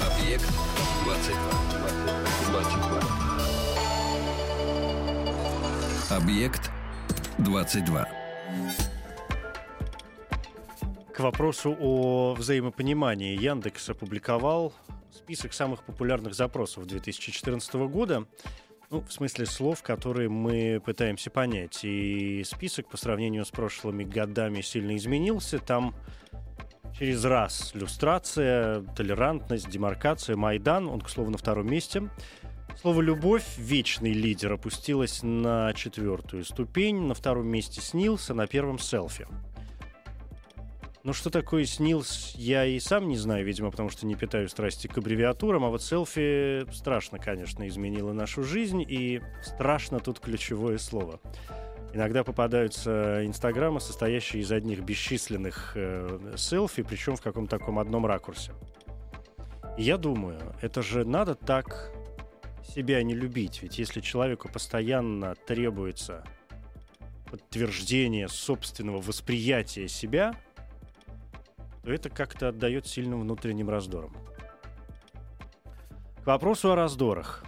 Объект 22. 22. Объект 22. К вопросу о взаимопонимании Яндекс опубликовал список самых популярных запросов 2014 года. Ну, в смысле слов, которые мы пытаемся понять. И список по сравнению с прошлыми годами сильно изменился. Там через раз люстрация, толерантность, демаркация, Майдан, он, к слову, на втором месте. Слово «любовь» вечный лидер опустилось на четвертую ступень. На втором месте снился, на первом селфи. Ну, что такое снилс, я и сам не знаю, видимо, потому что не питаю страсти к аббревиатурам, а вот селфи страшно, конечно, изменило нашу жизнь, и страшно тут ключевое слово. Иногда попадаются инстаграмы, состоящие из одних бесчисленных э, селфи, причем в каком-то таком одном ракурсе. И я думаю, это же надо так себя не любить. Ведь если человеку постоянно требуется подтверждение собственного восприятия себя, то это как-то отдает сильным внутренним раздорам. К вопросу о раздорах.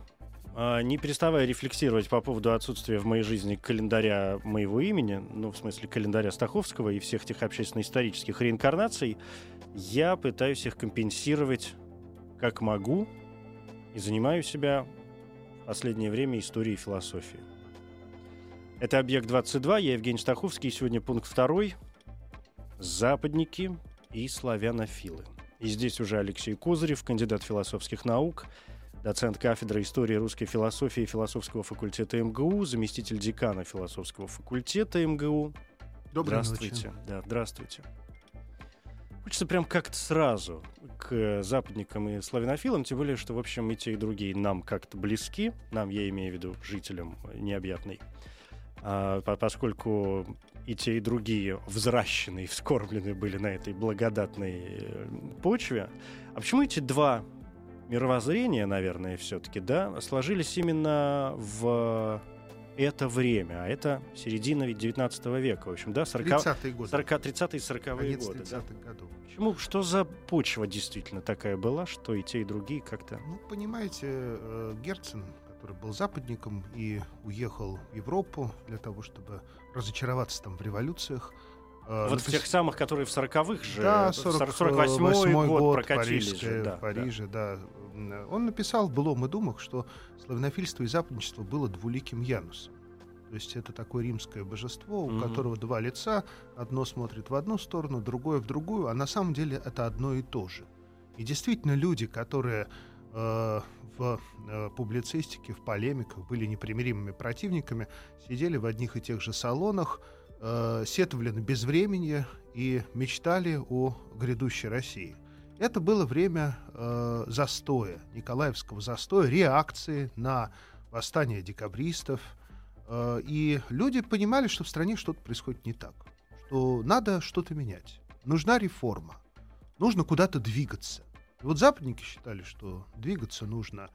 А, Не переставая рефлексировать по поводу отсутствия в моей жизни календаря моего имени, ну, в смысле календаря Стаховского и всех тех общественно-исторических реинкарнаций, я пытаюсь их компенсировать как могу и занимаю себя в последнее время историей и философией. Это «Объект-22», я Евгений Стаховский, и сегодня пункт второй «Западники и славянофилы». И здесь уже Алексей Козырев, кандидат философских наук, доцент кафедры истории русской философии философского факультета МГУ, заместитель декана философского факультета МГУ. Доброй здравствуйте. ночи. Да, здравствуйте. Хочется прям как-то сразу к западникам и славянофилам, тем более, что, в общем, и те, и другие нам как-то близки, нам, я имею в виду, жителям необъятной, А, по- поскольку и те, и другие взращены и вскормлены были на этой благодатной э, почве. А почему эти два мировоззрения, наверное, все-таки, да, сложились именно в это время, а это середина ведь 19 века, в общем, да, 40, 30-е годы. 40, 30-е, 40-е Конец годы. да. 30-х годов. Почему, что за почва действительно такая была, что и те, и другие как-то... Ну, понимаете, э, Герцен, который был западником и уехал в Европу для того, чтобы разочароваться там в революциях. э, вот в напис- тех самых, которые в 40-х же, Да, в 48 48-й год, год, прокатились Парижское, же. Да, в Париже, да. Он написал в «Былом и думах», что славянофильство и западничество было двуликим Янусом. То есть это такое римское божество, у Мгм. которого два лица, одно смотрит в одну сторону, другое в другую, а на самом деле это одно и то же. И действительно люди, которые э, в э, публицистике, в полемиках были непримиримыми противниками, сидели в одних и тех же салонах, э, сетовали на безвременье и мечтали о грядущей России. Это было время э, застоя, Николаевского застоя, реакции на восстание декабристов. Э, и люди понимали, что в стране что-то происходит не так, что надо что-то менять. Нужна реформа, нужно куда-то двигаться. И вот западники считали, что двигаться нужно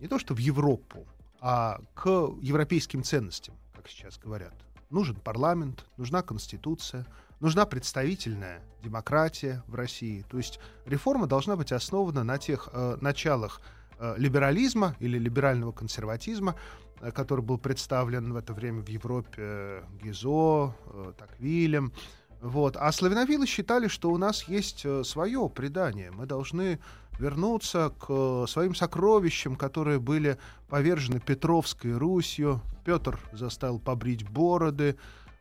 не то что в Европу, а к европейским ценностям, как сейчас говорят. Нужен парламент, нужна конституция, нужна представительная демократия в России. То есть реформа должна быть основана на тех э, началах э, либерализма или либерального консерватизма, э, который был представлен в это время в Европе э, Гизо, э, Таквилем. Вот. А славянофилы считали, что у нас есть э, свое предание. Мы должны вернуться к своим сокровищам, которые были повержены Петровской Русью. Петр заставил побрить бороды,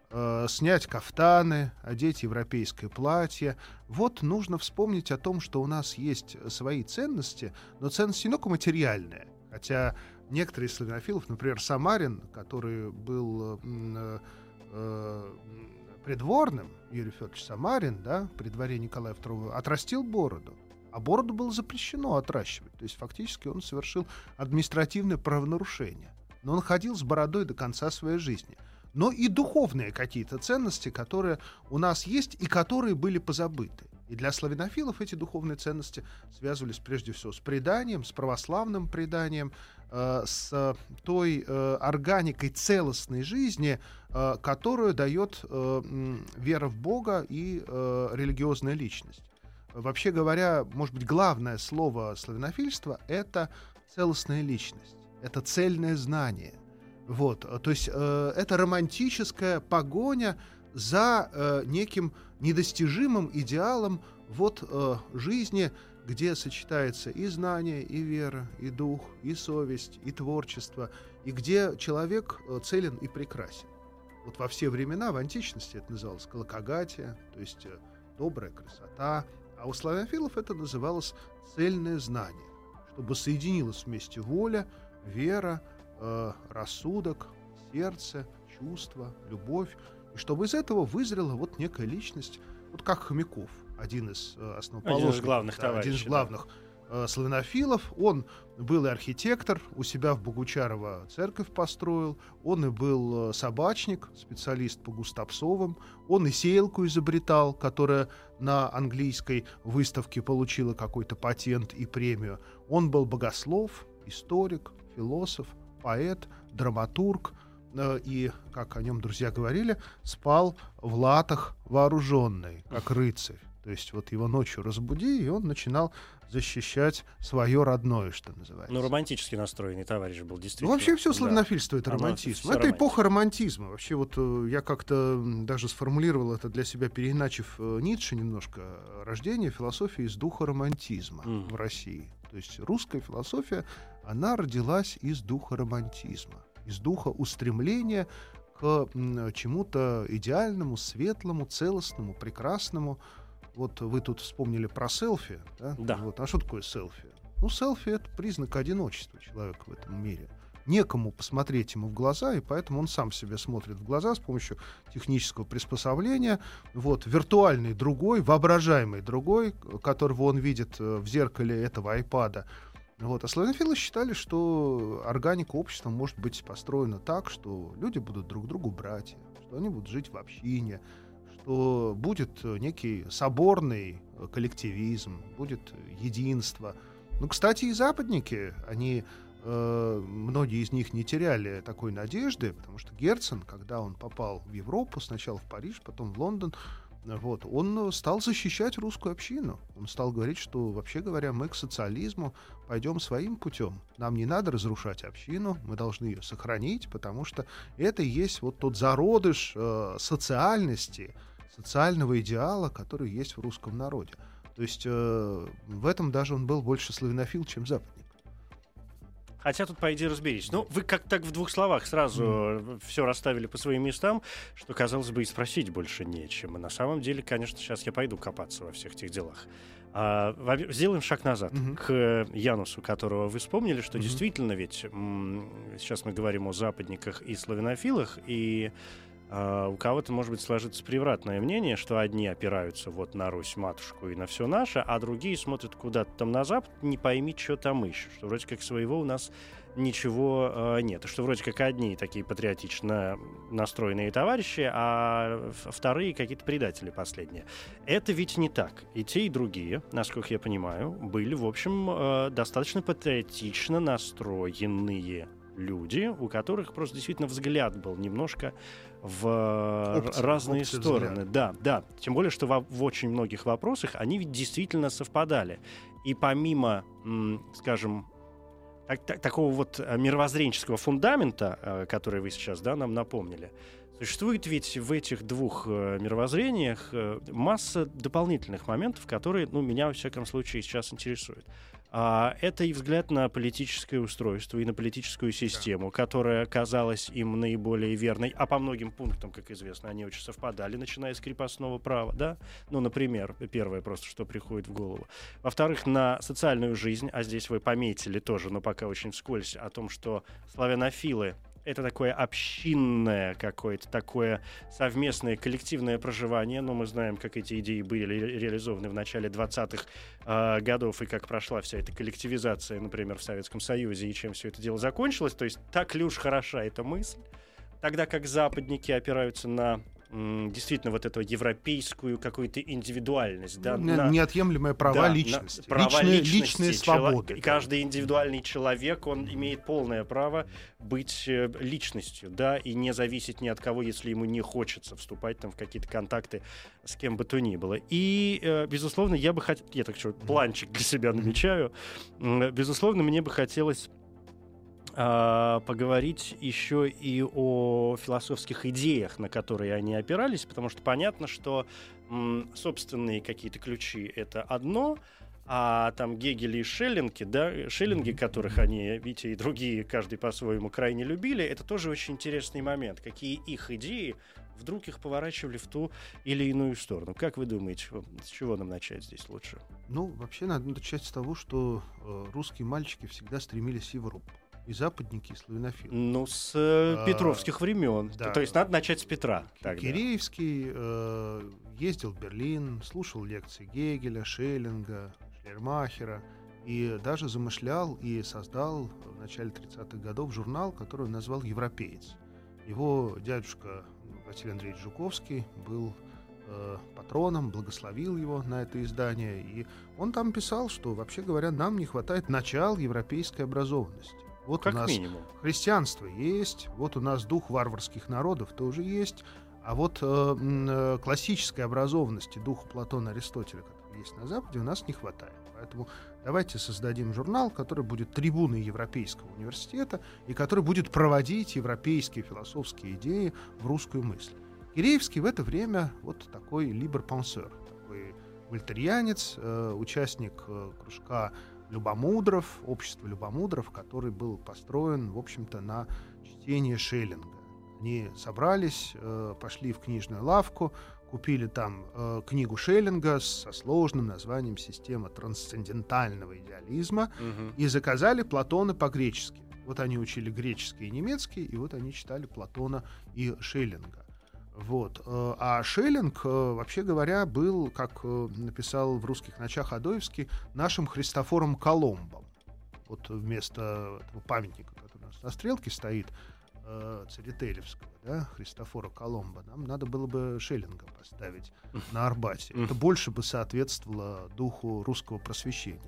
э, снять кафтаны, одеть европейское платье. Вот нужно вспомнить о том, что у нас есть свои ценности, но ценности не только материальные. Хотя некоторые из славянофилов, например, Самарин, который был э, э, придворным, Юрий Федорович Самарин, да, при дворе Николая II, отрастил бороду. А бороду было запрещено отращивать. То есть фактически он совершил административное правонарушение. Но он ходил с бородой до конца своей жизни. Но и духовные какие-то ценности, которые у нас есть и которые были позабыты. И для славянофилов эти духовные ценности связывались прежде всего с преданием, с православным преданием, э, с той э, органикой целостной жизни, э, которую дает э, вера в Бога и э, религиозная личность. Вообще говоря, может быть, главное слово славянофильства — это целостная личность, это цельное знание. Вот, то есть э, это романтическая погоня за э, неким недостижимым идеалом вот э, жизни, где сочетается и знание, и вера, и дух, и совесть, и творчество, и где человек э, целен и прекрасен. Вот во все времена, в античности это называлось колокогатия, то есть э, добрая красота, а у славянофилов это называлось цельное знание, чтобы соединилась вместе воля, вера, э, рассудок, сердце, чувство, любовь, и чтобы из этого вызрела вот некая личность, вот как Хомяков, один из э, основоположников. Один из главных да, товарищей. Один из главных э, славянофилов. Он был и архитектор, у себя в Богучарово церковь построил. Он и был э, собачник, специалист по густопсовым. Он и сеялку изобретал, которая на английской выставке получила какой-то патент и премию. Он был богослов, историк, философ, поэт, драматург – Э, и, как о нем друзья говорили, спал в латах вооруженный, как рыцарь. То есть вот его ночью разбуди, и он начинал защищать свое родное, что называется. Ну, романтически настроенный товарищ был, действительно. Ну, вообще все славянофильство да. это романтизм. Это романтизм. эпоха романтизма. Вообще вот э, я как-то даже сформулировал это для себя, переиначив э, Ницше немножко. Рождение философии из духа романтизма mm. в России. То есть русская философия, она родилась из духа романтизма из духа устремления к чему-то идеальному, светлому, целостному, прекрасному. Вот вы тут вспомнили про селфи. Да? да. Вот, а что такое селфи? Ну, селфи — это признак одиночества человека в этом мире. Некому посмотреть ему в глаза, и поэтому он сам себе смотрит в глаза с помощью технического приспособления. Вот, виртуальный другой, воображаемый другой, которого он видит э, в зеркале этого айпада — вот. А славянофилы считали, что органика общества может быть построена так, что люди будут друг другу братья, что они будут жить в общине, что будет некий соборный коллективизм, будет единство. Ну, кстати, и западники, они э, многие из них не теряли такой надежды, потому что Герцен, когда он попал в Европу, сначала в Париж, потом в Лондон, вот, он стал защищать русскую общину. Он стал говорить, что, вообще говоря, мы к социализму пойдем своим путем. Нам не надо разрушать общину, мы должны ее сохранить, потому что это и есть вот тот зародыш э, социальности, социального идеала, который есть в русском народе. То есть э, в этом даже он был больше славянофил, чем западник. Хотя тут, по идее, разберись. Ну, вы как так в двух словах сразу mm. все расставили по своим местам, что, казалось бы, и спросить больше нечем. И на самом деле, конечно, сейчас я пойду копаться во всех этих делах. А, сделаем шаг назад mm-hmm. к Янусу, которого вы вспомнили, что mm-hmm. действительно ведь сейчас мы говорим о западниках и славянофилах, и Uh, у кого-то, может быть, сложится превратное мнение, что одни опираются вот на Русь-матушку и на все наше, а другие смотрят куда-то там на запад, не пойми, что там ищут. Что вроде как своего у нас ничего uh, нет. Что вроде как одни такие патриотично настроенные товарищи, а вторые какие-то предатели последние. Это ведь не так. И те, и другие, насколько я понимаю, были, в общем, uh, достаточно патриотично настроенные люди, у которых просто действительно взгляд был немножко в опция, разные опция стороны. Взгляд. Да, да. Тем более, что в, в очень многих вопросах они ведь действительно совпадали. И помимо, скажем, так, так, такого вот э, мировоззренческого фундамента, э, который вы сейчас да, нам напомнили, Существует ведь в этих двух э, мировоззрениях э, масса дополнительных моментов, которые, ну, меня, во всяком случае, сейчас интересуют. А, это и взгляд на политическое устройство, и на политическую систему, которая казалась им наиболее верной, а по многим пунктам, как известно, они очень совпадали, начиная с крепостного права, да? Ну, например, первое просто, что приходит в голову. Во-вторых, на социальную жизнь, а здесь вы пометили тоже, но пока очень вскользь, о том, что славянофилы это такое общинное какое-то такое совместное коллективное проживание. Но мы знаем, как эти идеи были ре- реализованы в начале 20-х э, годов и как прошла вся эта коллективизация, например, в Советском Союзе и чем все это дело закончилось. То есть так ли уж хороша эта мысль? Тогда как западники опираются на действительно вот эту европейскую какую-то индивидуальность, да, Ну, на- Неотъемлемые права да, на- личности. права личные, личности. личные Чело- свободы. и Каждый индивидуальный человек, он имеет полное право быть э, личностью, да, и не зависеть ни от кого, если ему не хочется вступать там в какие-то контакты с кем бы то ни было. И, э, безусловно, я бы хотел, я так что, планчик для себя намечаю, безусловно, мне бы хотелось поговорить еще и о философских идеях, на которые они опирались, потому что понятно, что собственные какие-то ключи — это одно, а там Гегель и Шеллинги, да, Шеллинги, которых они, видите, и другие, каждый по-своему крайне любили, это тоже очень интересный момент. Какие их идеи вдруг их поворачивали в ту или иную сторону. Как вы думаете, с чего нам начать здесь лучше? Ну, вообще надо начать с того, что э, русские мальчики всегда стремились в Европу. И западники, и славянофилы. Ну, с э, А, петровских времен. да. То есть надо начать с Петра. тогда. Киреевский э, ездил в Берлин, слушал лекции Гегеля, Шеллинга, Шлермахера и даже замышлял и создал в начале 30-х годов журнал, который он назвал «Европеец». Его дядюшка Василий Андреевич Жуковский был э, патроном, благословил его на это издание, и он там писал, что, вообще говоря, нам не хватает начал европейской образованности. Вот Как у нас минимум. христианство есть, вот у нас дух варварских народов тоже есть, а вот э, э, классической образованности, духа Платона Аристотеля, который есть на Западе, у нас не хватает. Поэтому давайте создадим журнал, который будет трибуной Европейского университета и который будет проводить европейские философские идеи в русскую мысль. Киреевский в это время вот такой либер-пансер, такой вольтерианец, э, участник э, кружка любомудров, общества любомудров, который был построен, в общем-то, на чтении Шеллинга. Они собрались, э, пошли в книжную лавку, купили там э, книгу Шеллинга со сложным названием «Система трансцендентального идеализма» Мгм. и заказали Платона по-гречески. Вот они учили греческий и немецкий, и вот они читали Платона и Шеллинга. Вот. э, А Шеллинг, э, вообще говоря, был, как э, написал в «Русских ночах» Адоевский, нашим Христофором Коломбом. Вот вместо этого памятника, который у нас на стрелке стоит, Церетелевского, да, Христофора Коломба, нам надо было бы Шеллинга поставить на Арбате. Это больше бы соответствовало духу русского просвещения.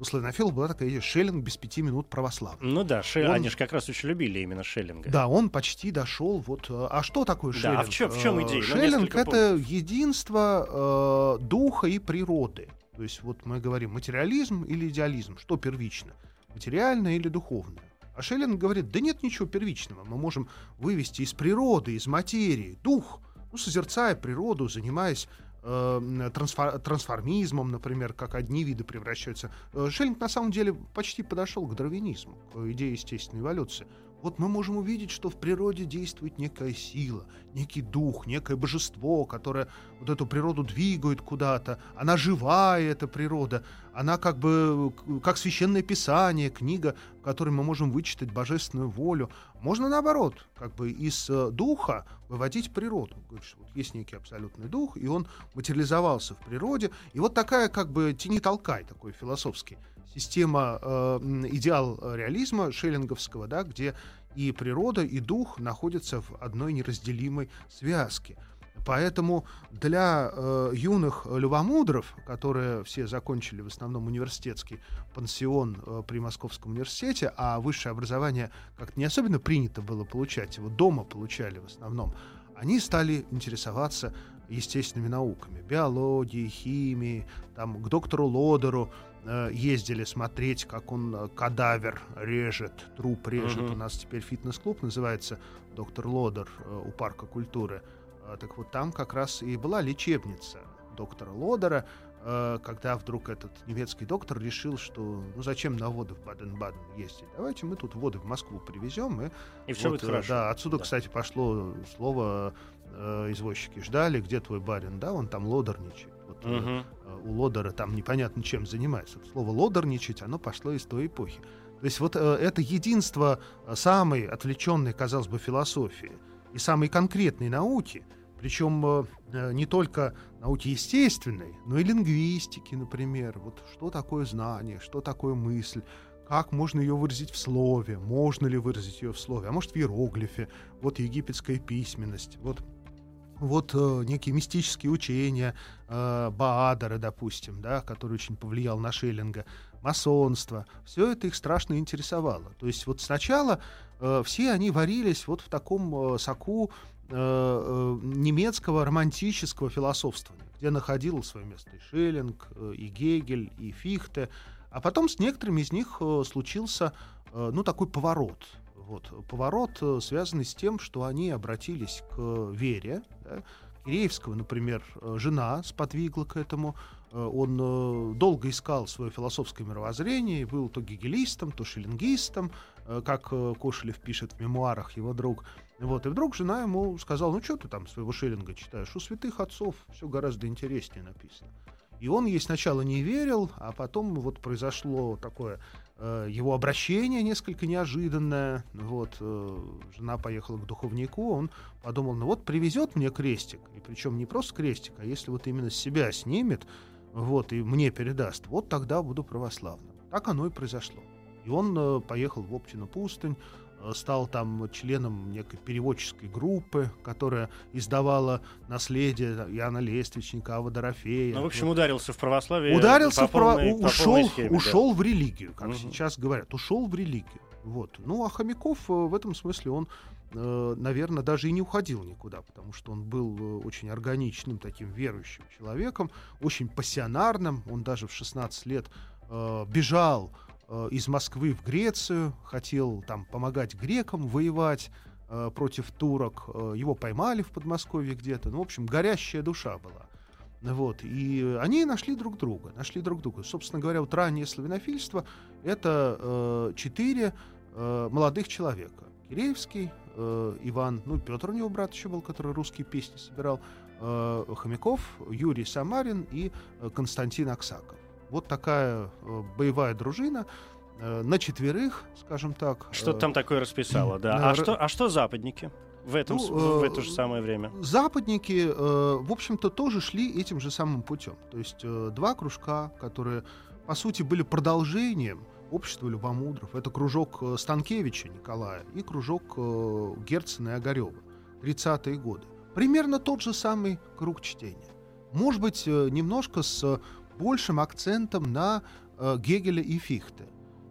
У славянофилов была такая идея «Шеллинг без пяти минут православный». Ну да, Ше- Он- они же как раз очень любили именно Шеллинга. Да, он почти дошел. Вот, э, а что такое Да, Шеллинг? а в чём- в чём Э, идея? Ну, Шеллинг это единство э, духа и природы. То есть вот мы говорим материализм или идеализм, что первично, материальное или духовное. А Шеллинг говорит, да нет ничего первичного, мы можем вывести из природы, из материи, дух, ну, созерцая природу, занимаясь э, трансфор- трансформизмом, например, как одни виды превращаются. Э, Шеллинг на самом деле почти подошел к дарвинизму, к идее естественной эволюции. Вот мы можем увидеть, что в природе действует некая сила, некий дух, некое божество, которое вот эту природу двигает куда-то. Она живая, эта природа. Она как бы как священное писание, книга, в которой мы можем вычитать божественную волю. Можно наоборот, как бы из э, духа выводить природу. Говорит, что вот есть некий абсолютный дух, и он материализовался в природе. И вот такая как бы тени-толкай такой философский система, э, идеал реализма шеллинговского, да, где и природа, и дух находятся в одной неразделимой связке. Поэтому для э, юных любомудров, которые все закончили в основном университетский пансион э, при Московском университете, а высшее образование как-то не особенно принято было получать, его дома получали в основном, они стали интересоваться естественными науками, биологией, химией, там, к доктору Лодеру ездили смотреть, как он э, кадавер режет, труп режет. Мгм. У нас теперь фитнес-клуб называется «Доктор Лодер» э, у Парка культуры. А, Так вот там как раз и была лечебница доктора Лодера, э, когда вдруг этот немецкий доктор решил, что ну зачем на воды в Баден-Баден ездить, давайте мы тут воды в Москву привезем. И, И все вот, будет э, хорошо. Да, отсюда, Да. кстати, пошло слово э, извозчики ждали, где твой барин, да, он там лодорничает. Вот, э, Мгм. э, у лодера там непонятно чем занимается. Слово лодорничать, оно пошло из той эпохи. То есть вот э, это единство самой отвлеченной, казалось бы, философии и самой конкретной науки, причем не только науки естественной, но и лингвистики, например. Вот что такое знание, что такое мысль, как можно ее выразить в слове, можно ли выразить ее в слове, а может в иероглифе, вот египетская письменность, вот вот э, некие мистические учения э, Баадара, допустим, да, который очень повлиял на Шеллинга, масонство, все это их страшно интересовало. То есть вот сначала э, все они варились вот в таком э, соку э, э, немецкого романтического философствования, где находил свое место и Шеллинг, э, и Гегель, и Фихте, а потом с некоторыми из них э, случился э, ну, такой поворот. Вот, поворот, э, связанный с тем, что они обратились к вере. Да. Киреевского, например, э, жена сподвигла к этому. Э, он долго искал свое философское мировоззрение, был то гегелистом, то шеллингистом, как Кошелев пишет в мемуарах его друг. Вот, и вдруг жена ему сказала, ну что ты там своего Шеллинга читаешь? У святых отцов все гораздо интереснее написано. И он ей сначала не верил, а потом вот произошло такое э, его обращение несколько неожиданное. Вот, э, жена поехала к духовнику, он подумал, ну вот привезет мне крестик, и причем не просто крестик, а если вот именно себя снимет, вот, и мне передаст, вот тогда буду православным. Так оно и произошло. И он э, поехал в Оптину пустынь, стал там членом некой переводческой группы, которая издавала наследие Иоанна Лествичника, Ава Дорофея. Ну, в общем, Вот. ударился в православие. Ударился в право... полной- у- по ушел, схеме, да. ушел в религию, как Мгм. сейчас говорят, ушел в религию. Вот. Ну, а Хомяков э, в этом смысле он, наверное, даже и не уходил никуда, потому что он был э, очень органичным таким верующим человеком, очень пассионарным. Он даже в 16 лет э, бежал э, из Москвы в Грецию, хотел там помогать грекам воевать э, против турок. Э, Его поймали в Подмосковье где-то. Ну, в общем, горящая душа была. Вот. И они нашли друг друга. Нашли друг друга. Собственно говоря, вот раннее славянофильство — это четыре молодых человека. Киреевский, Иван, ну, Петр у него брат еще был, который русские песни собирал, Хомяков, Юрий Самарин и Константин Аксаков. Вот такая э, боевая дружина э, на четверых, скажем так. Что Э, там такое расписало, да. А что, а что западники в, этом, Ну, в это же самое время? Западники, в общем-то, тоже шли этим же самым путем. То есть два кружка, которые, по сути, были продолжением общества Любомудров. Это кружок Станкевича Николая и кружок Герцена и Огарева. 30-е годы. Примерно тот же самый круг чтения. Может быть, немножко с большим акцентом на э, Гегеля и Фихте.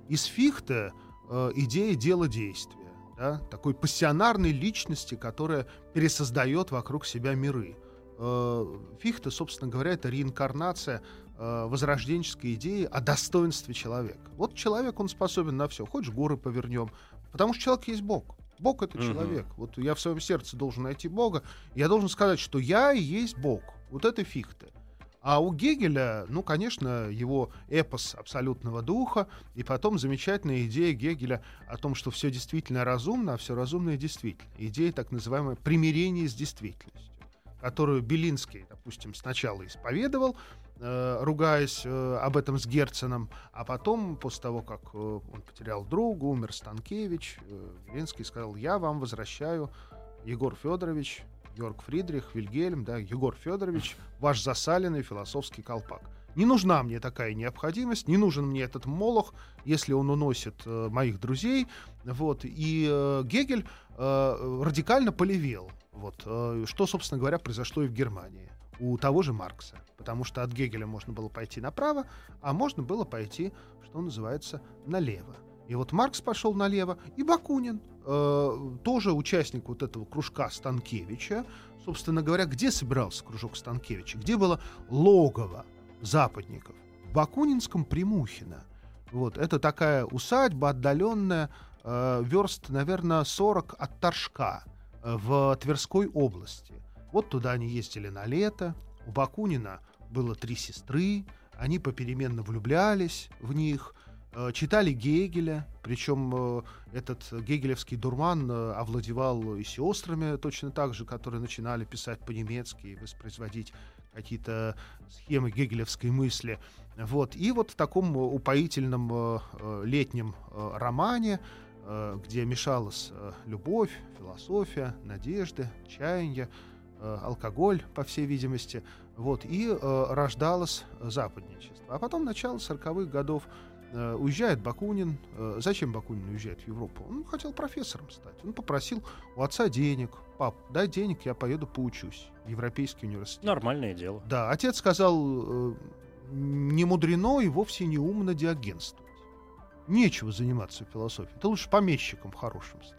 Из Фихте э, идея дела-действия. Да? Такой пассионарной личности, которая пересоздает вокруг себя миры. Э, Фихте, собственно говоря, это реинкарнация э, возрожденческой идеи о достоинстве человека. Вот человек, он способен на все. Хочешь, горы повернем. Потому что человек есть Бог. Бог — это Мгм. человек. Вот я в своем сердце должен найти Бога. Я должен сказать, что я и есть Бог. Вот это Фихте. А у Гегеля, ну, конечно, его эпос абсолютного духа, и потом замечательная идея Гегеля о том, что все действительно разумно, а все разумное действительно. Идея так называемое примирение с действительностью, которую Белинский, допустим, сначала исповедовал, э, ругаясь э, об этом с Герценом, а потом, после того, как э, он потерял друга, умер Станкевич, Белинский сказал, я вам возвращаю, Егор Федорович, Георг Фридрих, Вильгельм, да, Егор Федорович, ваш засаленный философский колпак. Не нужна мне такая необходимость, не нужен мне этот молох, если он уносит э, моих друзей. Вот. И э, Гегель э, радикально полевел. Вот. Э, что, собственно говоря, произошло и в Германии у того же Маркса. Потому что от Гегеля можно было пойти направо, а можно было пойти, что называется, налево. И вот Маркс пошел налево, и Бакунин, э, тоже участник вот этого кружка Станкевича, собственно говоря, где собирался кружок Станкевича, где было логово западников? В Бакунинском Примухино. Вот, это такая усадьба отдаленная, э, верст, наверное, 40 от Торжка э, в Тверской области. Вот туда они ездили на лето. У Бакунина было три сестры, они попеременно влюблялись в них, читали Гегеля, причем э, этот гегелевский дурман э, овладевал и сестрами точно так же, которые начинали писать по-немецки и воспроизводить какие-то схемы гегелевской мысли. Вот. И вот в таком упоительном э, э летнем э, романе, э, где мешалась э, любовь, философия, надежды, чаяние, э, алкоголь, по всей видимости, вот, и э, рождалось западничество. А потом, начало 40-х годов, э, уезжает Бакунин. Э, зачем Бакунин уезжает в Европу? Он хотел профессором стать. Он попросил у отца денег. Пап, дай денег, я поеду поучусь в Европейский университет. Нормальное дело. Да, отец сказал, э, не мудрено и вовсе не умно диагенствовать. Нечего заниматься философией. Ты лучше помещиком хорошим стать.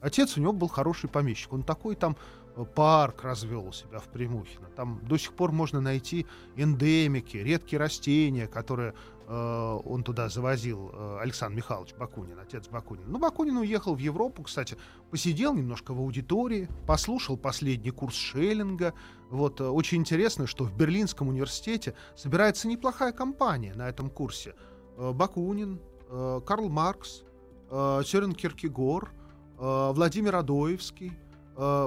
Отец у него был хороший помещик. Он такой там парк развел у себя в Примухино. Там до сих пор можно найти эндемики, редкие растения, которые он туда завозил э, Александр Михайлович Бакунин, отец Бакунин. Ну, Бакунин уехал в Европу, кстати, посидел немножко в аудитории, послушал последний курс Шеллинга, вот, э, очень интересно, что в Берлинском университете собирается неплохая компания на этом курсе. Э, Бакунин, э, Карл Маркс, Сёрен Киркегор, Владимир Адоевский.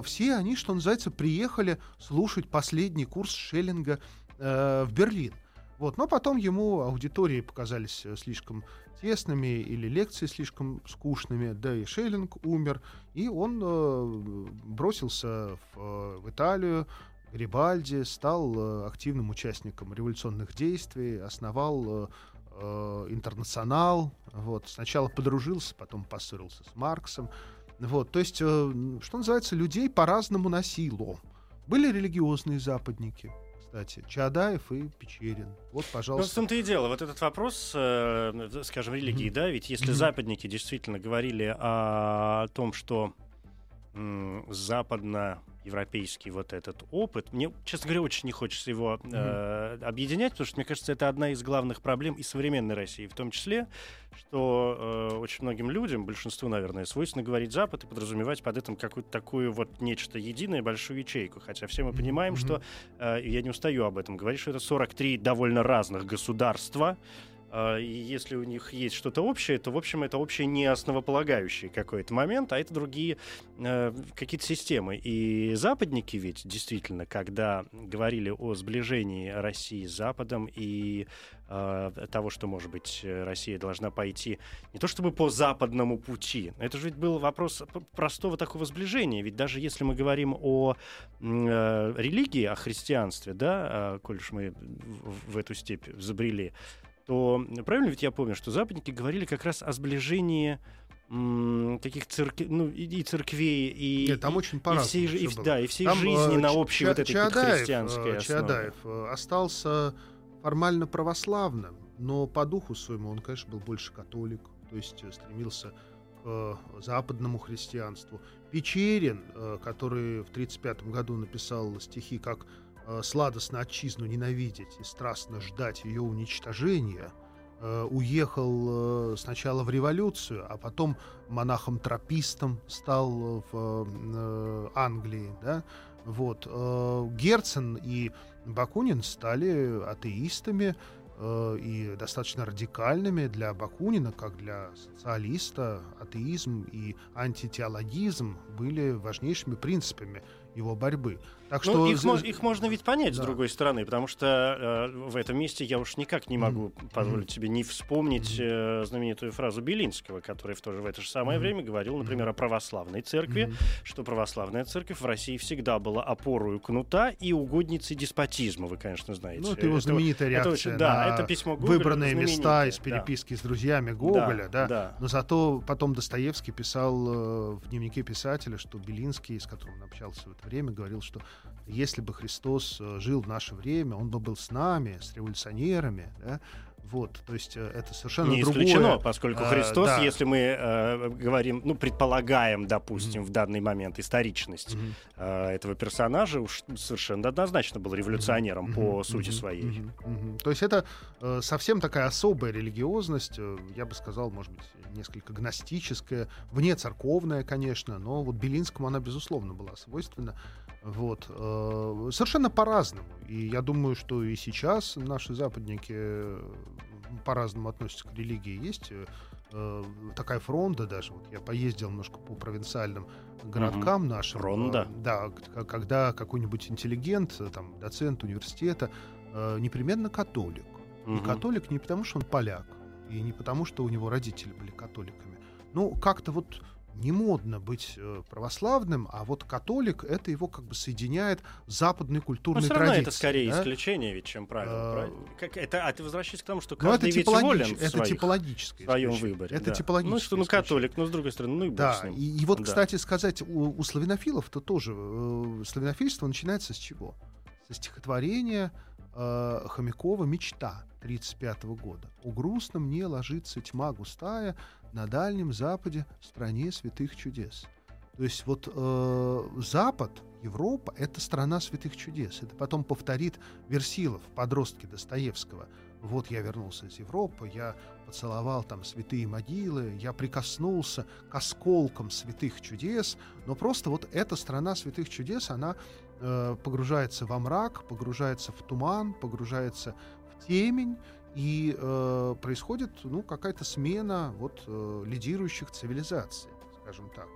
Все они, что называется, приехали слушать последний курс Шеллинга в Берлин. Вот. Но потом ему аудитории показались слишком тесными или лекции слишком скучными, да и Шеллинг умер, и он э, бросился в, в Италию, Грибальди, стал э, активным участником революционных действий, основал э, э, интернационал. Вот. Сначала подружился, потом поссорился с Марксом. Вот. То есть, э, что называется, людей по-разному носило. Были религиозные западники, кстати, Чадаев и Печерин. Вот, пожалуйста. Ну, в том-то и дело. Вот этот вопрос, э, скажем, религии, mm-hmm. да, ведь если mm-hmm. западники действительно говорили о том, что м- западно европейский вот этот опыт. Мне, честно говоря, очень не хочется его э, mm-hmm. объединять, потому что, мне кажется, это одна из главных проблем и современной России, в том числе, что э, очень многим людям, большинству, наверное, свойственно говорить Запад и подразумевать под этим какую-то такую вот нечто единое, большую ячейку. Хотя все мы понимаем, mm-hmm. что, э, я не устаю об этом говорить, что это 43 довольно разных государства, и если у них есть что-то общее, то, в общем, это общее не основополагающий какой-то момент, а это другие э, какие-то системы. И западники ведь действительно, когда говорили о сближении России с Западом и э, того, что, может быть, Россия должна пойти не то чтобы по западному пути, это же ведь был вопрос простого такого сближения. Ведь даже если мы говорим о э, религии, о христианстве, да, э, коль уж мы в эту степь забрели, то правильно ведь я помню, что западники говорили как раз о сближении таких церквей, ну, и, церквей, и, Нет, там очень и всей, и, да, и всей там, жизни э, на общей Ча- вот этой Чадаев, христианской э, Чадаев э, остался формально православным, но по духу своему он, конечно, был больше католик, то есть стремился к западному христианству. Печерин, который в 1935 году написал стихи как э, сладостно отчизну ненавидеть и страстно ждать ее уничтожения, э, уехал э, сначала в революцию, а потом монахом-тропистом стал в Англии, да, вот. Герцен и Бакунин стали атеистами, и достаточно радикальными для Бакунина, как для социалиста, атеизм и антитеологизм были важнейшими принципами его борьбы. Так ну, что... их, мож, их можно ведь понять, да. с другой стороны, потому что э, в этом месте я уж никак не могу mm-hmm. позволить себе не вспомнить э, знаменитую фразу Белинского, который в то, же, в это же самое mm-hmm. время говорил, например, о православной церкви, mm-hmm. что православная церковь в России всегда была опорой кнута и угодницей деспотизма, вы, конечно, знаете. Ну, это его знаменитая это, реакция это очень, да, на это письмо Гоголя, выбранные места из переписки да. с друзьями Гоголя, да, да, да. Но зато потом Достоевский писал э, в дневнике писателя, что Белинский, с которым он общался в это время, говорил, что если бы Христос э, жил в наше время, он бы был с нами, с революционерами, да, вот, то есть э, это совершенно не другое. исключено, поскольку а, Христос, да. если мы э, говорим, ну предполагаем, допустим, mm-hmm. в данный момент историчность mm-hmm. э, этого персонажа, уж совершенно однозначно был революционером mm-hmm. по сути mm-hmm. своей. Mm-hmm. Mm-hmm. То есть это э, совсем такая особая религиозность, э, я бы сказал, может быть, несколько гностическая, вне церковная, конечно, но вот Белинскому она безусловно была свойственна. Вот. Э, совершенно по-разному. И я думаю, что и сейчас наши западники э, по-разному относятся к религии. Есть э, такая фронта даже. Вот я поездил немножко по провинциальным городкам нашим. Фронда. Да, когда какой-нибудь интеллигент, там, доцент университета, непременно католик. И Мгм. католик не потому, что он поляк, и не потому, что у него родители были католиками. Ну, как-то вот не модно быть э, православным, а вот католик это его как бы соединяет с западной Но культурной все равно традицией. это скорее да? исключение, ведь, чем правило. А, правильно? Как, это, а ты возвращаешься к тому, что Ну, это, каждый ведь типологич- волен в это своих- типологическое в своем исключение. выборе. Это да. типологическое Ну что, ну католик, но с другой стороны, ну и Да, с ним. и, и вот, Да. кстати сказать, у, у славянофилов-то тоже э, славянофильство начинается с чего? Со стихотворения э, Хомякова «Мечта» 1935 года. «У грустном не ложится тьма густая на Дальнем Западе, стране святых чудес». То есть вот э, Запад, Европа — это страна святых чудес. Это потом повторит Версилов, подростки Достоевского. Вот я вернулся из Европы, я поцеловал там святые могилы, я прикоснулся к осколкам святых чудес, но просто вот эта страна святых чудес, она э, погружается во мрак, погружается в туман, погружается в темень, и э, происходит ну, какая-то смена вот, э, лидирующих цивилизаций, скажем так.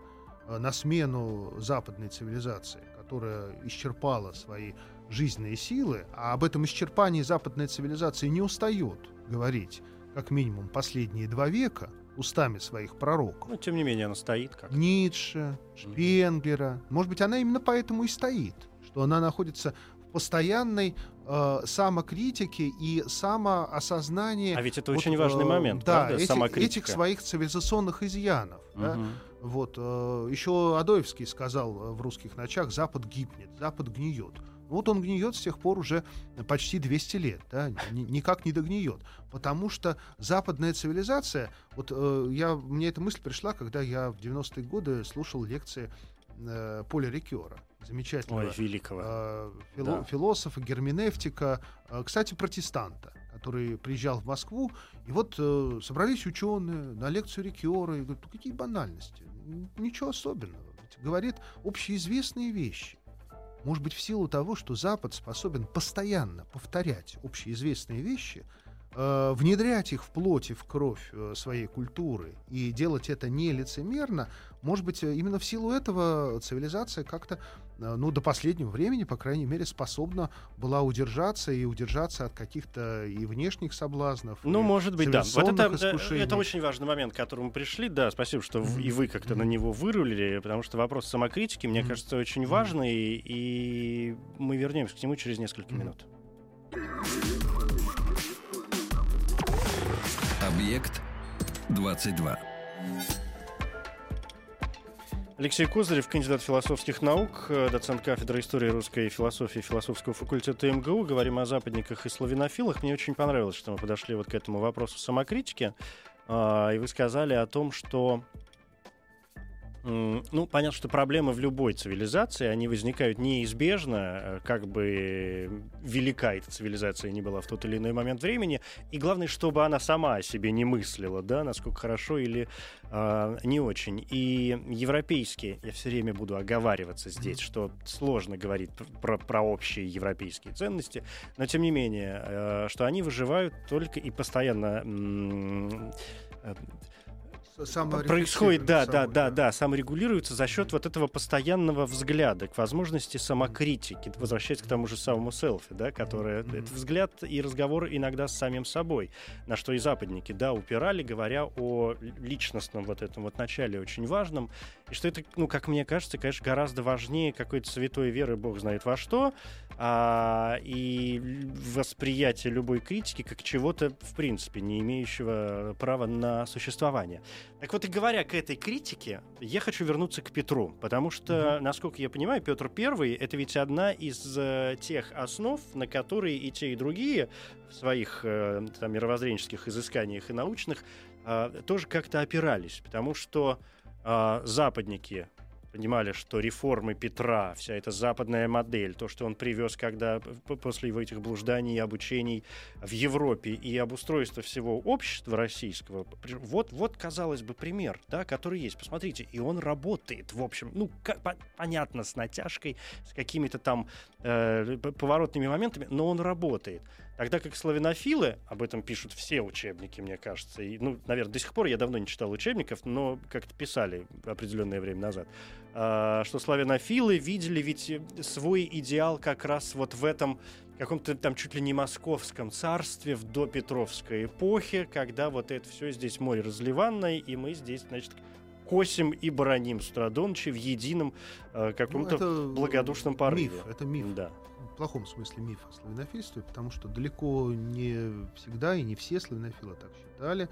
Э, На смену западной цивилизации, которая исчерпала свои жизненные силы, а об этом исчерпании западной цивилизации не устает говорить, как минимум, последние два века устами своих пророков. Ну, тем не менее, она стоит как. Ницше, Шпенглера. Может быть, она именно поэтому и стоит, что она находится в постоянной э, самокритике и самоосознании А ведь это вот, очень важный э, момент, да, правда, этих, самокритика. этих своих цивилизационных изъянов. да. Мгм. Вот, э, еще Адоевский сказал э, в «Русских ночах», Запад гибнет, Запад гниет. Вот он гниет с тех пор уже почти 200 лет, да, ни- никак не догниет. Потому что западная цивилизация, вот э, я, мне эта мысль пришла, когда я в 90-е годы слушал лекции э, Поля Рикера, замечательного Ой, великого. э, фило- Да. философа, герменевтика, э, кстати, протестанта, который приезжал в Москву, и вот э, собрались ученые на лекцию Рикера, и говорят, ну какие банальности, ничего особенного. Ведь говорит общеизвестные вещи. Может быть, в силу того, что Запад способен постоянно повторять общеизвестные вещи, внедрять их в плоть и в кровь э, своей культуры и делать это не лицемерно, может быть, э, именно в силу этого цивилизация как-то, э, ну, до последнего времени, по крайней мере, способна была удержаться и удержаться от каких-то и внешних соблазнов. Ну, может быть, да. Вот это, э, искушений. это очень важный момент, к которому пришли. Да, спасибо, что Мгм. и вы как-то на Мгм. него вырулили, потому что вопрос самокритики, мне Мгм. кажется, очень важный, и мы вернемся к нему через несколько минут. Объект 22. Алексей Козырев, кандидат философских наук, э, доцент кафедры истории русской философии философского факультета МГУ. Говорим о западниках и славянофилах. Мне очень понравилось, что мы подошли вот к этому вопросу самокритики. А, И вы сказали о том, что ну, понятно, что проблемы в любой цивилизации, они возникают неизбежно, э, как бы велика эта цивилизация ни была в тот или иной момент времени. И главное, чтобы она сама о себе не мыслила, да, насколько хорошо или а, не очень. И европейские, я все время буду оговариваться здесь, что сложно говорить пр- про, про общие европейские ценности, но тем не менее, э, что они выживают только и постоянно э, происходит, да, да, да, да, саморегулируется за счет вот этого постоянного взгляда к возможности самокритики, возвращаясь к тому же самому селфи, да, которое это взгляд и разговор иногда с самим собой, на что и западники, да, упирали, говоря о личностном вот этом вот начале очень важном, и что это, ну, как мне кажется, конечно, гораздо важнее какой-то святой веры, бог знает во что, а, и восприятие любой критики как чего-то, в принципе, не имеющего права на существование. Так вот, и говоря к этой критике, я хочу вернуться к Петру, потому что, насколько я понимаю, Петр Первый это ведь одна из э, тех основ, на которые и те, и другие в своих э, там, мировоззренческих изысканиях и научных э, тоже как-то опирались, потому что э, западники понимали, что реформы Петра, вся эта западная модель, то, что он привез, когда после его этих блужданий и обучений в Европе и обустройство всего общества российского, вот, вот, казалось бы, пример, да, который есть. Посмотрите, и он работает, в общем, ну, ка- по- понятно, с натяжкой, с какими-то там э, поворотными моментами, но он работает. Тогда как славянофилы, об этом пишут все учебники, мне кажется, и, ну, наверное, до сих пор я давно не читал учебников, но как-то писали определенное время назад, что славянофилы видели ведь свой идеал как раз вот в этом каком-то там чуть ли не московском царстве в допетровской эпохе, когда вот это все здесь море разливанное, и мы здесь, значит, косим и броним Страдоныча в едином э, каком-то ну, благодушном порыве. Миф, это миф. Да. В плохом смысле миф о славянофильстве, потому что далеко не всегда и не все славянофилы так считали.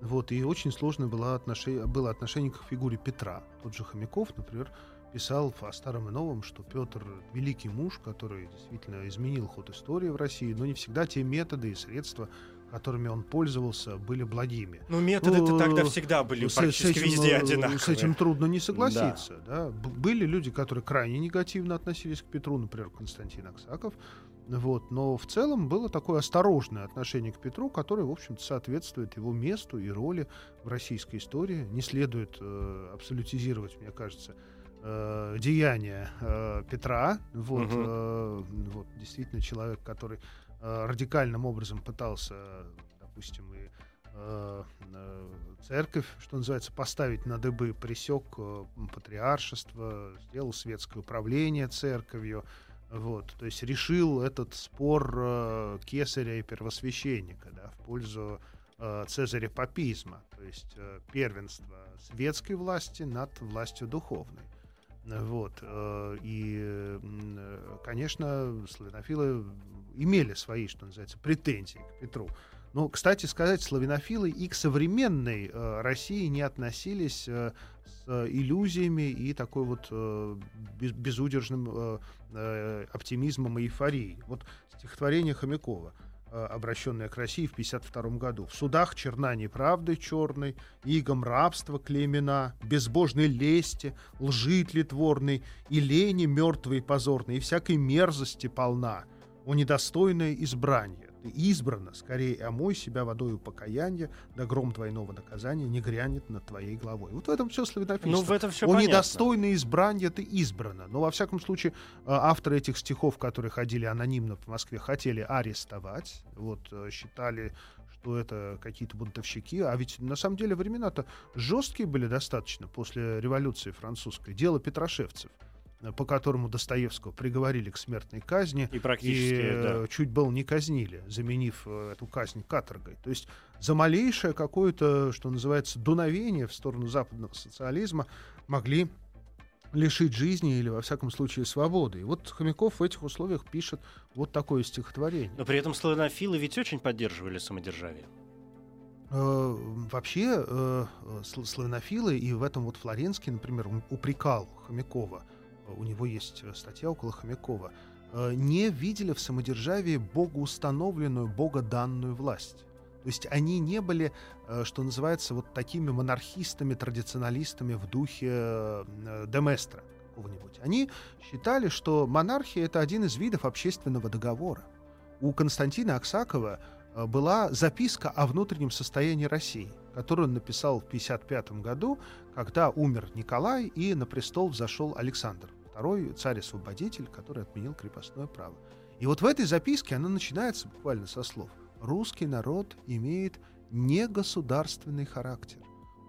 Вот, и очень сложное было отношение, было отношение к фигуре Петра. Тот же Хомяков, например, писал о старом и новом, что Петр великий муж, который действительно изменил ход истории в России, но не всегда те методы и средства, которыми он пользовался, были благими. Ну, методы-то ну, тогда всегда были с, практически с этим, везде одинаковые. С этим трудно не согласиться. Да. Да. Были люди, которые крайне негативно относились к Петру, например, Константин Аксаков. Вот. Но в целом было такое осторожное отношение к Петру, которое, в общем-то, соответствует его месту и роли в российской истории. Не следует э, абсолютизировать, мне кажется, э, деяния э, Петра. Вот, угу. э, вот, действительно, человек, который Э, радикальным образом пытался, допустим, и э, э, церковь, что называется, поставить на дыбы, пресек патриаршество, сделал светское управление церковью, вот, то есть решил этот спор кесаря и первосвященника да, в пользу Цезаря папизма, то есть первенство светской власти над властью духовной. Вот. И, конечно, славянофилы имели свои, что называется, претензии к Петру. Но, кстати сказать, славянофилы и к современной э, России не относились э, с э, иллюзиями и такой вот э, без, безудержным э, э, оптимизмом и эйфорией. Вот стихотворение Хомякова э, обращенное к России в 1952 году. «В судах черна неправды черной, игом рабства клеймена, безбожной лести, лжи тлетворной, и лени мертвой и позорной, и всякой мерзости полна» о недостойное избрание. Ты избрана, скорее омой себя водою покаяния, да гром двойного наказания не грянет над твоей головой. Вот в этом все славянофильство. Ну, в этом все О понятно. недостойное избрание ты избрана. Но, во всяком случае, а, авторы этих стихов, которые ходили анонимно по Москве, хотели арестовать. Вот, э, считали что это какие-то бунтовщики. А ведь на самом деле времена-то жесткие были достаточно после революции французской. Дело Петрошевцев по которому Достоевского приговорили к смертной казни. И практически, и, да. чуть был не казнили, заменив э, эту казнь каторгой. То есть за малейшее какое-то, что называется, дуновение в сторону западного социализма могли лишить жизни или, во всяком случае, свободы. И вот Хомяков в этих условиях пишет вот такое стихотворение. Но при этом славянофилы ведь очень поддерживали самодержавие. Э, вообще э, славянофилы, и в этом вот Флоренский, например, упрекал Хомякова – у него есть э, статья около Хомякова, э, не видели в самодержавии богоустановленную, богоданную власть. То есть они не были, э, что называется, вот такими монархистами, традиционалистами в духе Деместра какого-нибудь. Они считали, что монархия — это один из видов общественного договора. У Константина Аксакова была записка о внутреннем состоянии России, которую он написал в 1955 году, когда умер Николай и на престол взошел Александр второй царь-освободитель, который отменил крепостное право. И вот в этой записке она начинается буквально со слов «Русский народ имеет негосударственный характер.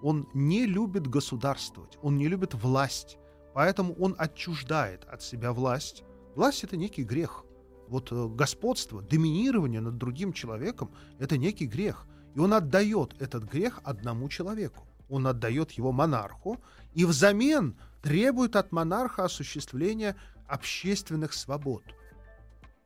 Он не любит государствовать, он не любит власть, поэтому он отчуждает от себя власть. Власть — это некий грех. Вот э, господство, доминирование над другим человеком — это некий грех. И он отдает этот грех одному человеку. Он отдает его монарху, и взамен требует от монарха осуществления общественных свобод.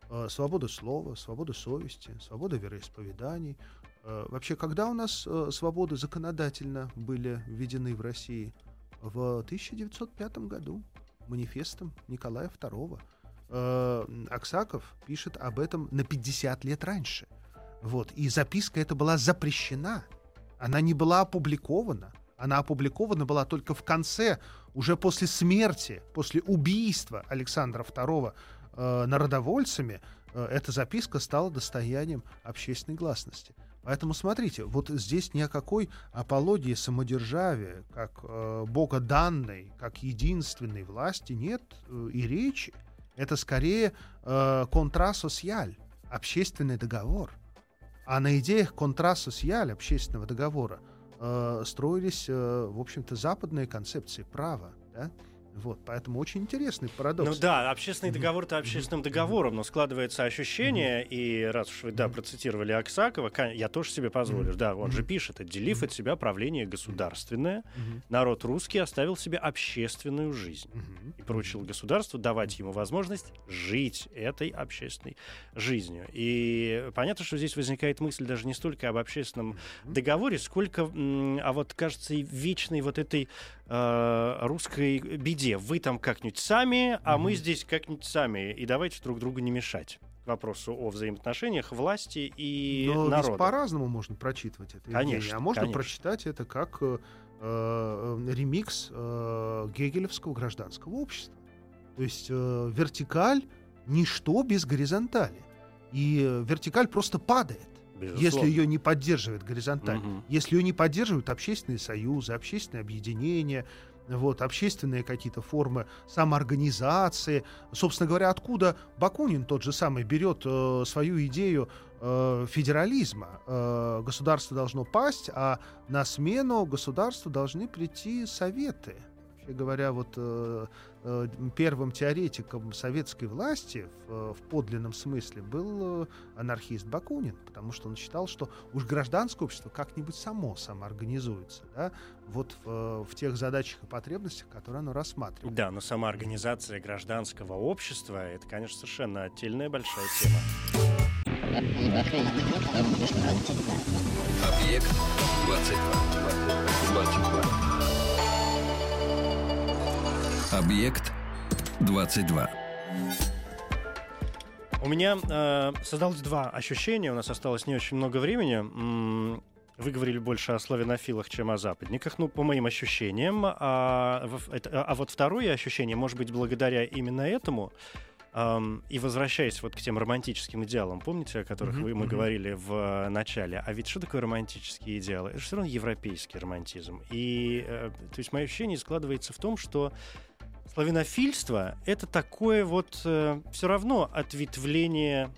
Э, свобода слова, свобода совести, свобода вероисповеданий. Э, вообще, когда у нас э, свободы законодательно были введены в России? В 1905 году манифестом Николая II. Аксаков пишет об этом на 50 лет раньше. Вот. И записка эта была запрещена. Она не была опубликована. Она опубликована была только в конце, уже после смерти, после убийства Александра II э, народовольцами, э, эта записка стала достоянием общественной гласности. Поэтому смотрите, вот здесь ни о какой апологии самодержавия, как э, богоданной, как единственной власти нет э, и речи. Это скорее э, контрасоциаль, общественный договор. А на идеях контраса социаль общественного договора э, строились, э, в общем-то, западные концепции права. Да? Вот, поэтому очень интересный парадокс. Ну да, общественный договор это общественным договором, но складывается ощущение, и раз уж вы, да, процитировали Аксакова, я тоже себе позволю, да, он же пишет, отделив от себя правление государственное, народ русский оставил себе общественную жизнь и поручил государству давать ему возможность жить этой общественной жизнью. И понятно, что здесь возникает мысль даже не столько об общественном договоре, сколько, а вот, кажется, и вечной вот этой э, русской беде. Вы там как-нибудь сами, а mm-hmm. мы здесь как-нибудь сами. И давайте друг другу не мешать к вопросу о взаимоотношениях власти и Но народа. По-разному можно прочитывать это. Конечно, а можно конечно. прочитать это как э, э, ремикс э, гегелевского гражданского общества. То есть э, вертикаль — ничто без горизонтали. И э, вертикаль просто падает. Безусловно. Если ее не поддерживает горизонталь, Мгм. если ее не поддерживают общественные союзы, общественные объединения, вот, общественные какие-то формы самоорганизации. Собственно говоря, откуда Бакунин тот же самый берет э, свою идею э, федерализма. Э, государство должно пасть, а на смену государству должны прийти советы. Вообще говоря, вот э, э, первым теоретиком советской власти в, в подлинном смысле был э, анархист Бакунин, потому что он считал, что уж гражданское общество как-нибудь само самоорганизуется, да, вот в, в тех задачах и потребностях, которые оно рассматривает. Да, но сама организация гражданского общества это, конечно, совершенно отдельная большая тема. Объект 22. 22. Объект 22. У меня э, создалось два ощущения. У нас осталось не очень много времени. Вы говорили больше о славянофилах, чем о западниках, ну, по моим ощущениям. А, а вот второе ощущение, может быть, благодаря именно этому, ам, и возвращаясь вот к тем романтическим идеалам, помните, о которых Мгм, вы, мы мгм. говорили в э, начале? А ведь что такое романтические идеалы? Это все равно европейский романтизм. И, э, то есть, мое ощущение складывается в том, что славянофильство — это такое вот все равно ответвление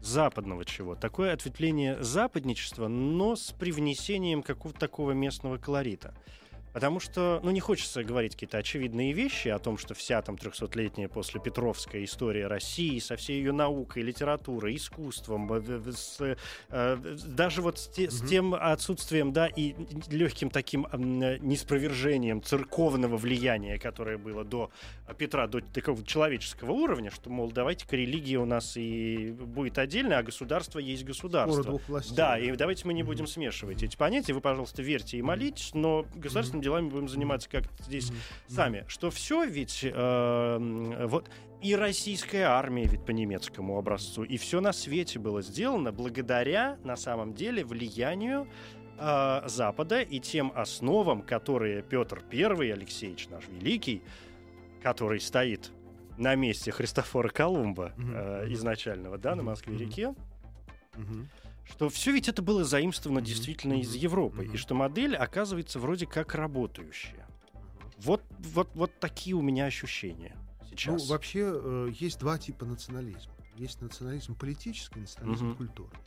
западного чего. Такое ответвление западничества, но с привнесением какого-то такого местного колорита. Потому что, ну, не хочется говорить какие-то очевидные вещи о том, что вся там 300-летняя после Петровская история России со всей ее наукой, литературой, искусством, э, с, э, даже вот с, те- с Мгм. тем отсутствием, да, и легким таким э, неспровержением церковного влияния, которое было до Петра, до такого человеческого уровня, что, мол, давайте-ка религия у нас и будет отдельно, а государство есть государство. Двух властей. Да, и давайте мы не будем смешивать эти понятия. Вы, пожалуйста, верьте и молитесь, но государственными делами будем заниматься как-то здесь Мгм. сами. Что все ведь э, вот и российская армия ведь по немецкому образцу, и все на свете было сделано благодаря, на самом деле, влиянию э, Запада и тем основам, которые Петр I, Алексеевич наш Великий, который стоит на месте Христофора Колумба Мгм. э, изначального, да, на. Москве-реке, Мгм. Что все ведь это было заимствовано Мгм. действительно из Мгм. Европы, Мгм. и что модель оказывается вроде как работающая. Вот, вот, вот такие у меня ощущения Ну, сейчас. вообще э, есть два типа национализма. Есть национализм политический, национализм Мгм. культурный.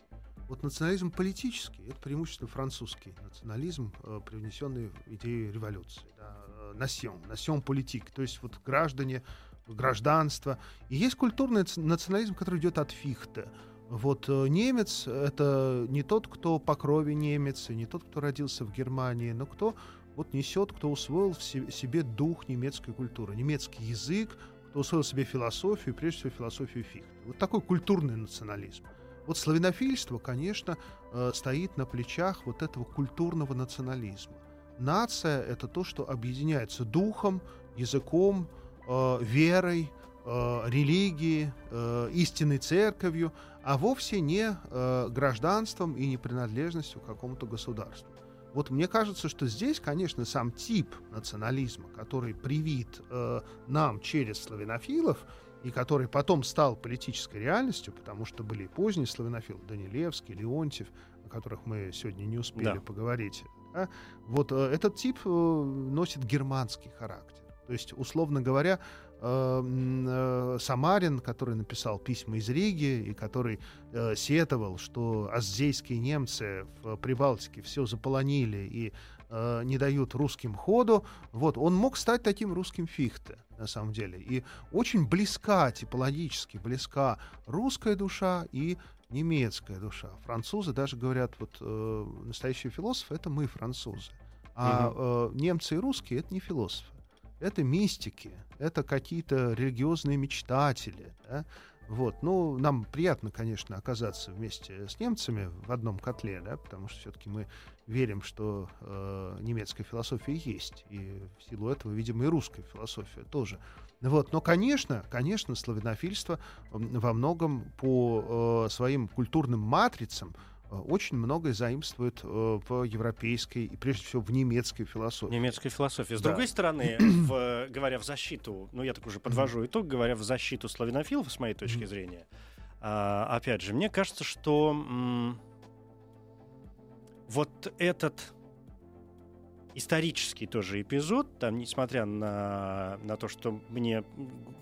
Вот национализм политический — это преимущественно французский национализм, э, привнесенный идею революции. Да, э, национ, национ политик, то есть вот граждане, гражданство. И есть культурный национализм, который идет от Фихте. Вот э, немец — это не тот, кто по крови немец, и не тот, кто родился в Германии, но кто вот несет, кто усвоил в се- себе дух немецкой культуры, немецкий язык, кто усвоил себе философию, прежде всего философию Фихте. Вот такой культурный национализм. Вот славянофильство, конечно, э, стоит на плечах вот этого культурного национализма. Нация — это то, что объединяется духом, языком, э, верой, религией, истинной церковью, а вовсе не э, гражданством и не принадлежностью к какому-то государству. Вот мне кажется, что здесь, конечно, сам тип национализма, который привит э, нам через славянофилов, и который потом стал политической реальностью, потому что были и поздние славянофилы, Данилевский, Леонтьев, о которых мы сегодня не успели Да. поговорить. да. Вот э, этот тип э, носит германский характер. То есть, условно говоря, э, э, Самарин, который написал письма из Риги и который э, сетовал, что аздейские немцы в Прибалтике все заполонили и э, не дают русским ходу, вот, он мог стать таким русским Фихте, на самом деле. И очень близка, типологически близка русская душа и немецкая душа. Французы даже говорят, вот э, настоящие философы — это мы, французы. А э, немцы и русские — это не философы. Это мистики, это какие-то религиозные мечтатели. Да? Вот. Ну, нам приятно, конечно, оказаться вместе с немцами в одном котле, да, потому что все-таки мы верим, что э, немецкая философия есть, и в силу этого, видимо, и русская философия тоже. Вот. Но, конечно, конечно, славянофильство во многом по э, своим культурным матрицам очень многое заимствует э, в европейской и, прежде всего, в немецкой философии. Немецкой философии. С да. другой стороны, в, говоря в защиту, ну, я так уже подвожу итог, говоря в защиту славянофилов, с моей точки зрения, а, опять же, мне кажется, что вот этот исторический тоже эпизод, там, несмотря на, на то, что мне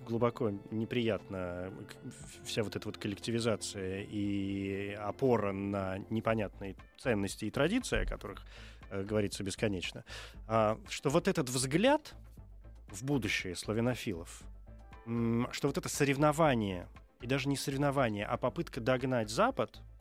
глубоко неприятна вся вот эта вот коллективизация и опора на непонятные ценности и традиции, о которых э, говорится бесконечно, а, что вот этот взгляд в будущее славянофилов, что вот это соревнование, и даже не соревнование, а попытка догнать Запад —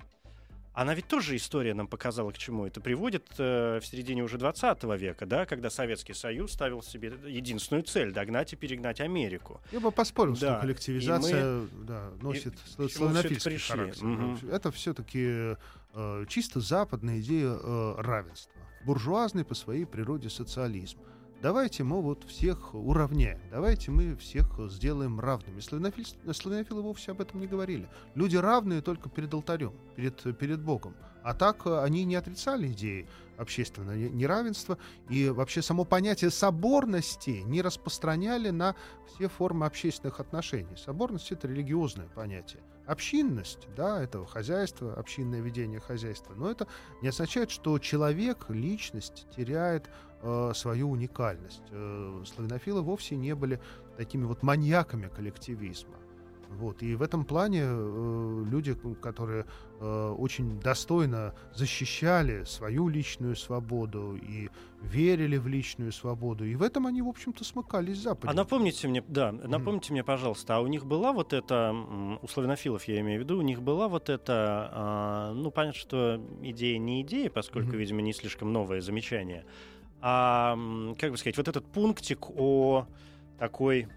она ведь тоже история нам показала, к чему это приводит э, в середине уже 20 века, да, когда Советский Союз ставил себе единственную цель — догнать и перегнать Америку. Я бы поспорил, да. что коллективизация мы... да, носит и, славянофильский характер. Угу. Это все-таки э, чисто западная идея э, равенства. Буржуазный по своей природе социализм давайте мы вот всех уравняем, давайте мы всех сделаем равными. Славянофилы, славянофилы вовсе об этом не говорили. Люди равные только перед алтарем, перед, перед Богом. А так э, они не отрицали идеи общественного неравенства и вообще само понятие соборности не распространяли на все формы общественных отношений. Соборность — это религиозное понятие. Общинность, да, это хозяйство, общинное ведение хозяйства, но это не означает, что человек, личность теряет э, свою уникальность. Э, славянофилы вовсе не были такими вот маньяками коллективизма. Вот. И в этом плане э, люди, которые э, очень достойно защищали свою личную свободу и верили в личную свободу, и в этом они, в общем-то, смыкались с Западом. А напомните мне, да, напомните mm. мне, пожалуйста, а у них была вот эта, у славянофилов я имею в виду, у них была вот эта, а, ну, понятно, что идея не идея, поскольку, mm-hmm. видимо, не слишком новое замечание, а, как бы сказать, вот этот пунктик о такой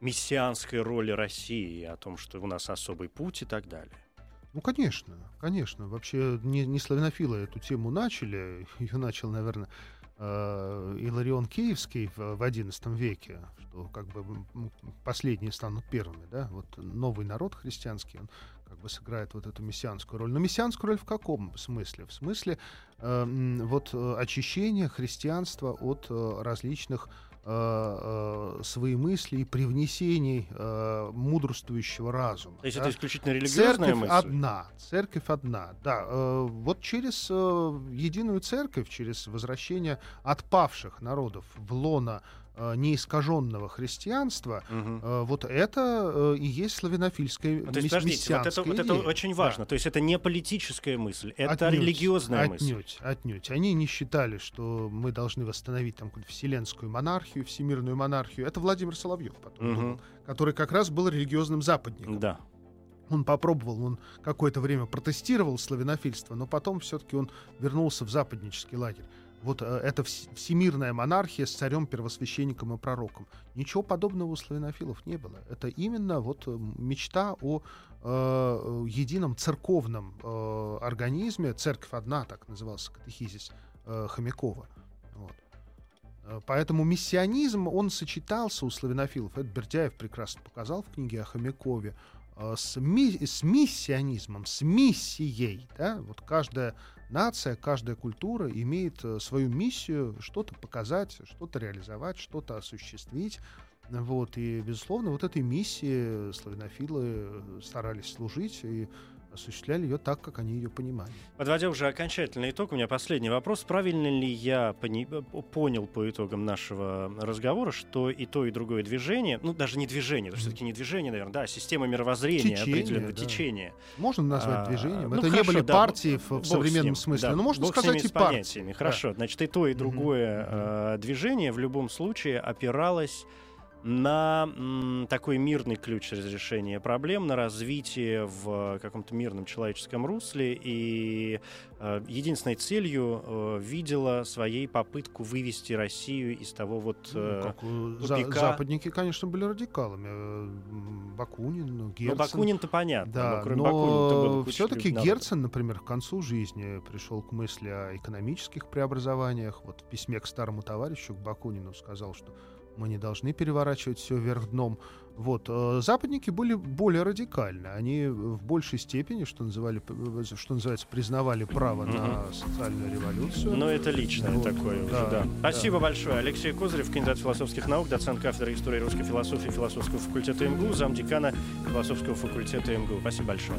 мессианской роли России, о том, что у нас особый путь и так далее. Ну, конечно, конечно. Вообще не, не славянофилы эту тему начали. Ее начал, наверное, э, Иларион Киевский в, в XI веке, что как бы последние станут первыми, да, вот новый народ христианский, он как бы сыграет вот эту мессианскую роль. Но мессианскую роль в каком смысле? В смысле э, вот очищения христианства от э, различных Э, э, свои мысли и привнесений э, мудрствующего разума. То есть да? это исключительно религиозная церковь мысль? одна, церковь одна, да. Э, вот через э, единую церковь, через возвращение отпавших народов в лона неискаженного христианства, угу. вот это э, и есть славянофильская ну, то есть, подождите, вот это, вот это очень важно. Да. То есть это не политическая мысль, это отнюдь, религиозная отнюдь, мысль. Отнюдь, отнюдь. Они не считали, что мы должны восстановить там какую-то вселенскую монархию, всемирную монархию. Это Владимир Соловьев, потом, угу. был, который как раз был религиозным западником. Да. Он попробовал, он какое-то время протестировал славянофильство, но потом все-таки он вернулся в западнический лагерь вот э, эта всемирная монархия с царем, первосвященником и пророком. Ничего подобного у славянофилов не было. Это именно вот э, мечта о э, едином церковном э, организме. Церковь одна, так назывался катехизис э, Хомякова. Вот. Э, поэтому миссионизм, он сочетался у славянофилов. Это Бердяев прекрасно показал в книге о Хомякове. С, ми- с миссионизмом, с миссией. Да? Вот каждая нация, каждая культура имеет э, свою миссию что-то показать, что-то реализовать, что-то осуществить. Вот, и, безусловно, вот этой миссии славянофилы старались служить, и осуществляли ее так, как они ее понимали. Подводя уже окончательный итог, у меня последний вопрос. Правильно ли я пони- понял по итогам нашего разговора, что и то, и другое движение, ну даже не движение, это все-таки не движение, наверное, да, а система мировоззрения Течение, определенного да. течения. Можно назвать А, движением. ну, Это не хорошо, были да, партии в, в современном ним, смысле, да, но можно бог с сказать и партии. понятиями. Хорошо, значит, и то, и другое мгм. э, движение в любом случае опиралось на м, такой мирный ключ разрешения проблем, на развитие в каком-то мирном человеческом русле, и э, единственной целью э, видела своей попытку вывести Россию из того вот... Ну, э, как, э, за- тупика. западники, конечно, были радикалами. Э, Бакунин, ну, ну, Герцен. Бакунин-то понятно, Да, но но все-таки. Герцен, например, к концу жизни пришел к мысли о экономических преобразованиях. Вот в письме к старому товарищу, к Бакунину, сказал, что мы не должны переворачивать все вверх дном. Вот. э, Западники были более радикальны. Они в большей степени, что, называли, что называется, признавали право на социальную революцию. Ну, это личное Вот, такое уже, да, да. да. Спасибо большое. Алексей Козырев, кандидат философских наук, доцент кафедры истории русской философии философского факультета МГУ, замдекана философского факультета МГУ. Спасибо большое.